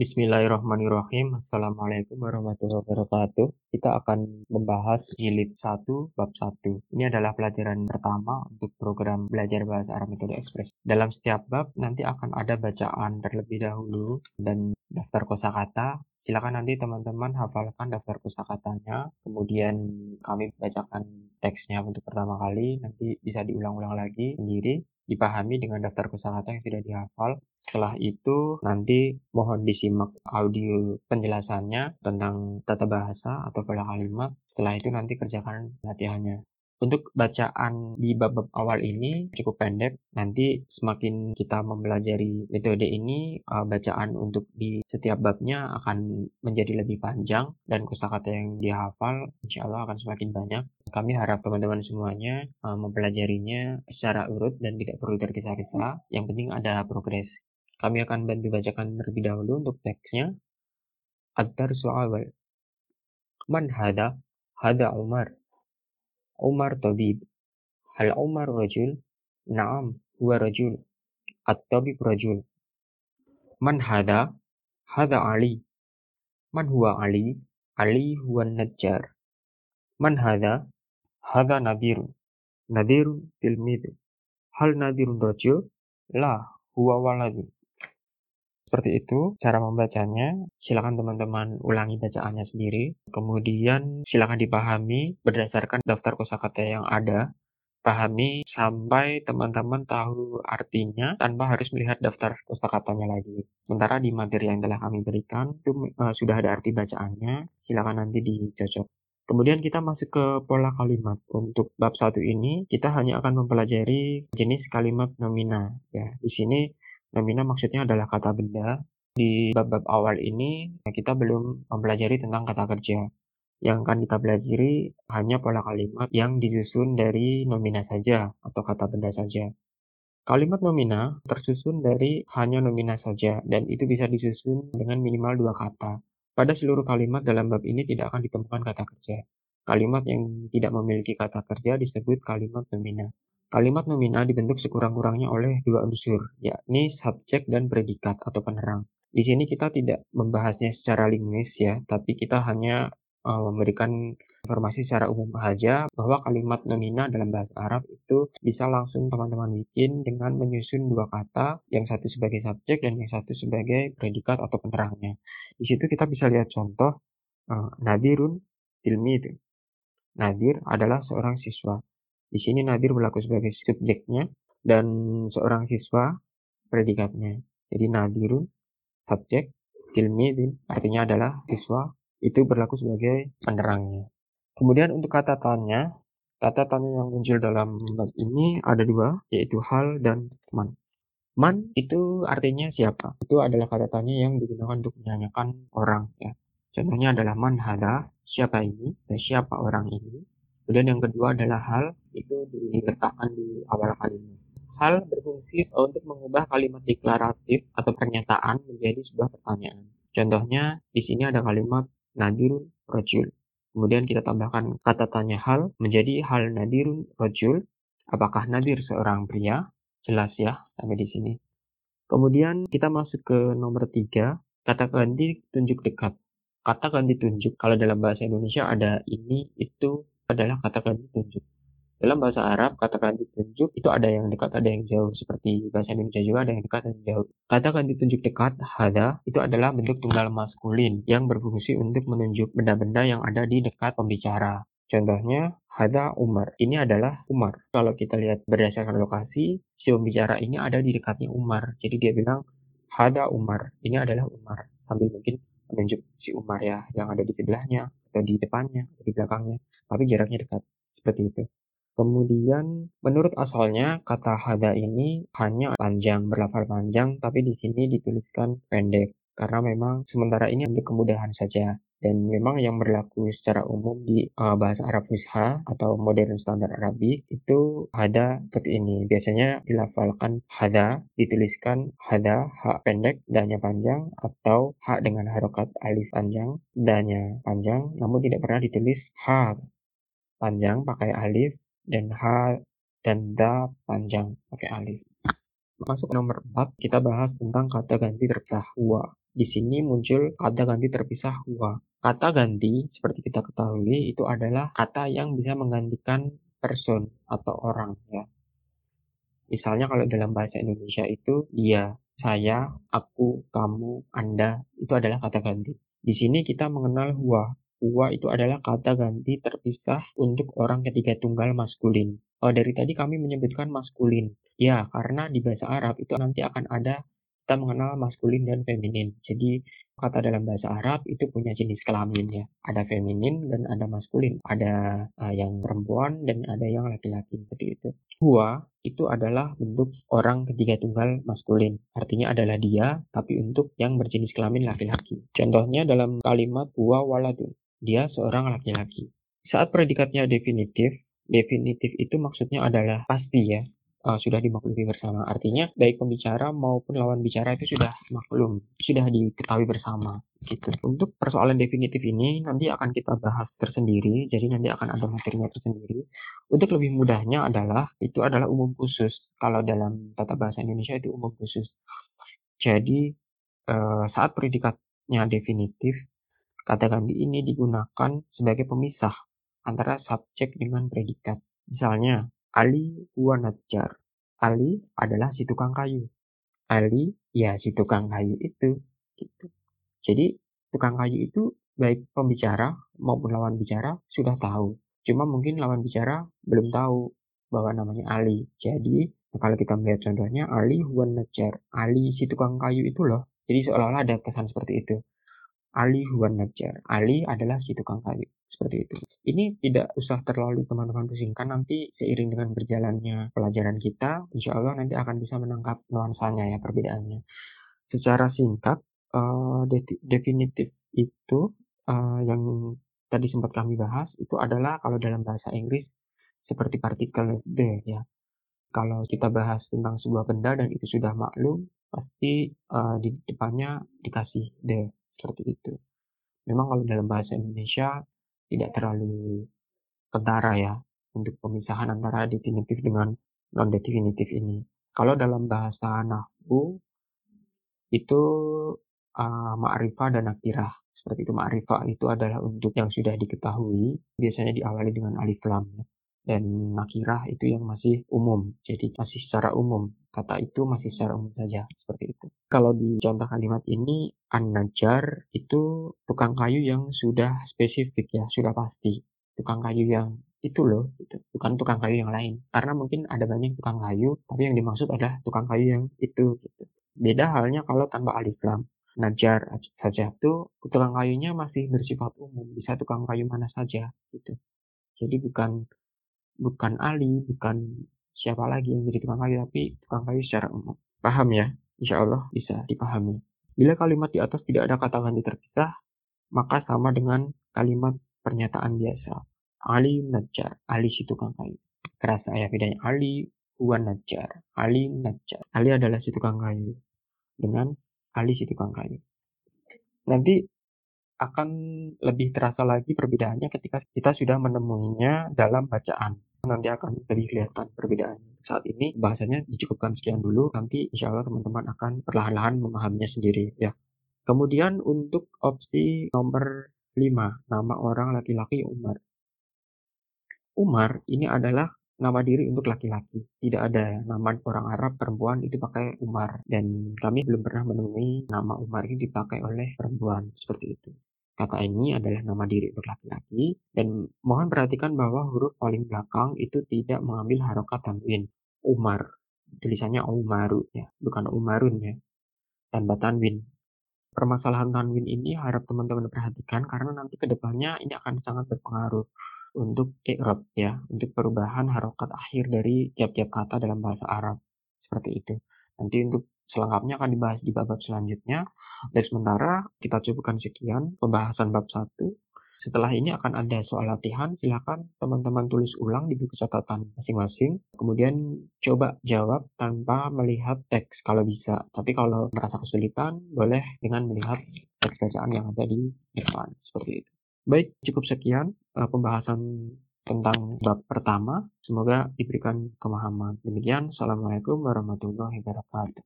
Bismillahirrahmanirrahim. Assalamualaikum warahmatullahi wabarakatuh. Kita akan membahas jilid 1 bab 1. Ini adalah pelajaran pertama untuk program belajar bahasa Arab metode ekspres. Dalam setiap bab nanti akan ada bacaan terlebih dahulu dan daftar kosakata. Silakan nanti teman-teman hafalkan daftar kosakatanya, kemudian kami bacakan teksnya untuk pertama kali, nanti bisa diulang-ulang lagi sendiri dipahami dengan daftar kosakata yang sudah dihafal. Setelah itu nanti mohon disimak audio penjelasannya tentang tata bahasa atau pola kalimat. Setelah itu nanti kerjakan latihannya. Untuk bacaan di bab-bab awal ini cukup pendek. Nanti semakin kita mempelajari metode ini, uh, bacaan untuk di setiap babnya akan menjadi lebih panjang dan kosakata yang dihafal insya Allah akan semakin banyak. Kami harap teman-teman semuanya uh, mempelajarinya secara urut dan tidak perlu tergesa-gesa. Yang penting ada progres. Kami akan bantu bacakan terlebih dahulu untuk teksnya. Ad-darsu. Man hada? Hada Umar. Umar tabib. Hal Umar rajul? Naam, huwa rajul. At-tabib rajul. Man hada? Hada Ali. Man huwa Ali? Ali huwa najjar. Man hada? Hada Nadir. Nadir tilmid. Hal Nadirun rajul? La, huwa waladun. Seperti itu cara membacanya. Silakan teman-teman ulangi bacaannya sendiri. Kemudian silakan dipahami berdasarkan daftar kosakata yang ada. Pahami sampai teman-teman tahu artinya tanpa harus melihat daftar kosakatanya lagi. Sementara di materi yang telah kami berikan itu uh, sudah ada arti bacaannya. Silakan nanti dicocok. Kemudian kita masuk ke pola kalimat. Untuk bab satu ini kita hanya akan mempelajari jenis kalimat nomina. Ya, di sini Nomina maksudnya adalah kata benda. Di bab-bab awal ini kita belum mempelajari tentang kata kerja. Yang akan kita pelajari hanya pola kalimat yang disusun dari nomina saja atau kata benda saja. Kalimat nomina tersusun dari hanya nomina saja dan itu bisa disusun dengan minimal dua kata. Pada seluruh kalimat dalam bab ini tidak akan ditemukan kata kerja. Kalimat yang tidak memiliki kata kerja disebut kalimat nomina. Kalimat nomina dibentuk sekurang-kurangnya oleh dua unsur, yakni subjek dan predikat atau penerang. Di sini kita tidak membahasnya secara linguis ya, tapi kita hanya uh, memberikan informasi secara umum saja bahwa kalimat nomina dalam bahasa Arab itu bisa langsung teman-teman bikin dengan menyusun dua kata, yang satu sebagai subjek dan yang satu sebagai predikat atau penerangnya. Di situ kita bisa lihat contoh uh, nadirun tilmid. Nadir adalah seorang siswa. Di sini Nadir berlaku sebagai subjeknya dan seorang siswa predikatnya. Jadi Nadirun subjek, tilmidin artinya adalah siswa itu berlaku sebagai penerangnya. Kemudian untuk kata tanya, kata tanya yang muncul dalam bab ini ada dua, yaitu hal dan man. Man itu artinya siapa? Itu adalah kata tanya yang digunakan untuk menanyakan orang ya. Contohnya adalah man hada, siapa ini, dan siapa orang ini. Kemudian yang kedua adalah hal, itu diletakkan di awal kalimat. Hal berfungsi untuk mengubah kalimat deklaratif atau pernyataan menjadi sebuah pertanyaan. Contohnya, di sini ada kalimat nadirun rojul. Kemudian kita tambahkan kata tanya hal menjadi hal nadirun rojul. Apakah nadir seorang pria? Jelas ya sampai di sini. Kemudian kita masuk ke nomor tiga, kata ganti tunjuk dekat. Kata ganti tunjuk, kalau dalam bahasa Indonesia ada ini, itu, adalah kata ganti tunjuk. Dalam bahasa Arab, kata ganti tunjuk itu ada yang dekat, ada yang jauh. Seperti bahasa Indonesia juga ada yang dekat dan jauh. Kata ganti tunjuk dekat, hada, itu adalah bentuk tunggal maskulin yang berfungsi untuk menunjuk benda-benda yang ada di dekat pembicara. Contohnya, hada Umar. Ini adalah Umar. Kalau kita lihat berdasarkan lokasi, si pembicara ini ada di dekatnya Umar. Jadi dia bilang, hada Umar. Ini adalah Umar. Sambil mungkin menunjuk si Umar ya, yang ada di sebelahnya, atau di depannya, atau di belakangnya tapi jaraknya dekat. Seperti itu. Kemudian menurut asalnya kata hada ini hanya panjang, berlafal panjang, tapi di sini dituliskan pendek karena memang sementara ini untuk kemudahan saja dan memang yang berlaku secara umum di uh, bahasa Arab Fusha atau modern standar Arabi itu hada seperti ini. Biasanya dilafalkan hada, dituliskan hada, hak pendek, danya panjang, atau hak dengan harokat alif panjang, danya panjang, namun tidak pernah ditulis ha panjang pakai alif dan H dan da panjang pakai alif. Masuk nomor 4, kita bahas tentang kata ganti terpecah huwa. Di sini muncul kata ganti terpisah huwa. Kata ganti, seperti kita ketahui, itu adalah kata yang bisa menggantikan person atau orang ya. Misalnya kalau dalam bahasa Indonesia itu dia, saya, aku, kamu, Anda, itu adalah kata ganti. Di sini kita mengenal huwa. Huwa itu adalah kata ganti terpisah untuk orang ketiga tunggal maskulin. Oh, dari tadi kami menyebutkan maskulin. Ya, karena di bahasa Arab itu nanti akan ada kita mengenal maskulin dan feminin. Jadi kata dalam bahasa Arab itu punya jenis kelamin ya. Ada feminin dan ada maskulin. Ada uh, yang perempuan dan ada yang laki-laki seperti itu. Huwa itu adalah bentuk orang ketiga tunggal maskulin. Artinya adalah dia, tapi untuk yang berjenis kelamin laki-laki. Contohnya dalam kalimat huwa waladun. Dia seorang laki-laki. Saat predikatnya definitif, definitif itu maksudnya adalah pasti ya uh, sudah dimaklumi bersama. Artinya baik pembicara maupun lawan bicara itu sudah maklum, sudah diketahui bersama gitu. Untuk persoalan definitif ini nanti akan kita bahas tersendiri, jadi nanti akan ada materinya tersendiri. Untuk lebih mudahnya adalah itu adalah umum khusus. Kalau dalam tata bahasa Indonesia itu umum khusus. Jadi uh, saat predikatnya definitif, kata ganti ini digunakan sebagai pemisah antara subjek dengan predikat. Misalnya, Ali huwa najjar. Ali adalah si tukang kayu. Ali ya si tukang kayu itu gitu. Jadi tukang kayu itu baik pembicara maupun lawan bicara sudah tahu. Cuma mungkin lawan bicara belum tahu bahwa namanya Ali. Jadi kalau kita melihat contohnya Ali huwa najjar. Ali si tukang kayu itu loh. Jadi seolah-olah ada kesan seperti itu. Ali huwa najjar. Ali adalah si tukang kayu seperti itu. Ini tidak usah terlalu teman-teman pusingkan nanti seiring dengan berjalannya pelajaran kita, insya Allah nanti akan bisa menangkap nuansanya ya perbedaannya. Secara singkat, uh, definitif itu uh, yang tadi sempat kami bahas itu adalah kalau dalam bahasa Inggris seperti partikel the ya. Kalau kita bahas tentang sebuah benda dan itu sudah maklum, pasti uh, di depannya dikasih the seperti itu. Memang kalau dalam bahasa Indonesia tidak terlalu kentara ya untuk pemisahan antara definitif dengan non definitif ini. Kalau dalam bahasa nahwu itu uh, ma'rifah dan nakirah. Seperti itu ma'rifah itu adalah untuk yang sudah diketahui, biasanya diawali dengan alif lam ya. Dan nakirah itu yang masih umum, jadi masih secara umum. Kata itu masih secara umum saja, seperti itu. Kalau di contoh kalimat ini, an-najar itu tukang kayu yang sudah spesifik ya, sudah pasti. Tukang kayu yang itu loh, gitu. bukan tukang kayu yang lain. Karena mungkin ada banyak tukang kayu, tapi yang dimaksud adalah tukang kayu yang itu. Gitu. Beda halnya kalau tanpa alif lam. Najar saja tuh tukang kayunya masih bersifat umum, bisa tukang kayu mana saja gitu. Jadi bukan bukan Ali, bukan siapa lagi yang jadi tukang kayu, tapi tukang kayu secara umum. Paham ya? Insya Allah bisa dipahami. Bila kalimat di atas tidak ada kata ganti terpisah, maka sama dengan kalimat pernyataan biasa. Ali Najjar, Ali si tukang kayu. Kerasa ya bedanya Ali huwa Najjar, Ali Najjar. Ali adalah si tukang kayu dengan Ali si tukang kayu. Nanti akan lebih terasa lagi perbedaannya ketika kita sudah menemuinya dalam bacaan nanti akan lebih kelihatan perbedaan. Saat ini bahasanya dicukupkan sekian dulu, nanti insya Allah teman-teman akan perlahan-lahan memahaminya sendiri ya. Kemudian untuk opsi nomor 5, nama orang laki-laki Umar. Umar ini adalah nama diri untuk laki-laki. Tidak ada nama orang Arab perempuan itu pakai Umar. Dan kami belum pernah menemui nama Umar ini dipakai oleh perempuan seperti itu. Kata ini adalah nama diri untuk laki-laki dan mohon perhatikan bahwa huruf paling belakang itu tidak mengambil harokat tanwin. Umar, tulisannya Umaru ya, bukan Umarun ya, tanpa tanwin. Permasalahan tanwin ini harap teman-teman perhatikan karena nanti ke depannya ini akan sangat berpengaruh untuk i'rab ya, untuk perubahan harokat akhir dari tiap-tiap kata dalam bahasa Arab. Seperti itu. Nanti untuk selengkapnya akan dibahas di bab selanjutnya. Dan sementara kita cukupkan sekian pembahasan bab 1. Setelah ini akan ada soal latihan, silakan teman-teman tulis ulang di buku catatan masing-masing. Kemudian coba jawab tanpa melihat teks kalau bisa. Tapi kalau merasa kesulitan, boleh dengan melihat teks bacaan yang ada di depan. Seperti itu. Baik, cukup sekian uh, pembahasan tentang bab pertama. Semoga diberikan pemahaman. Demikian, Assalamualaikum warahmatullahi wabarakatuh.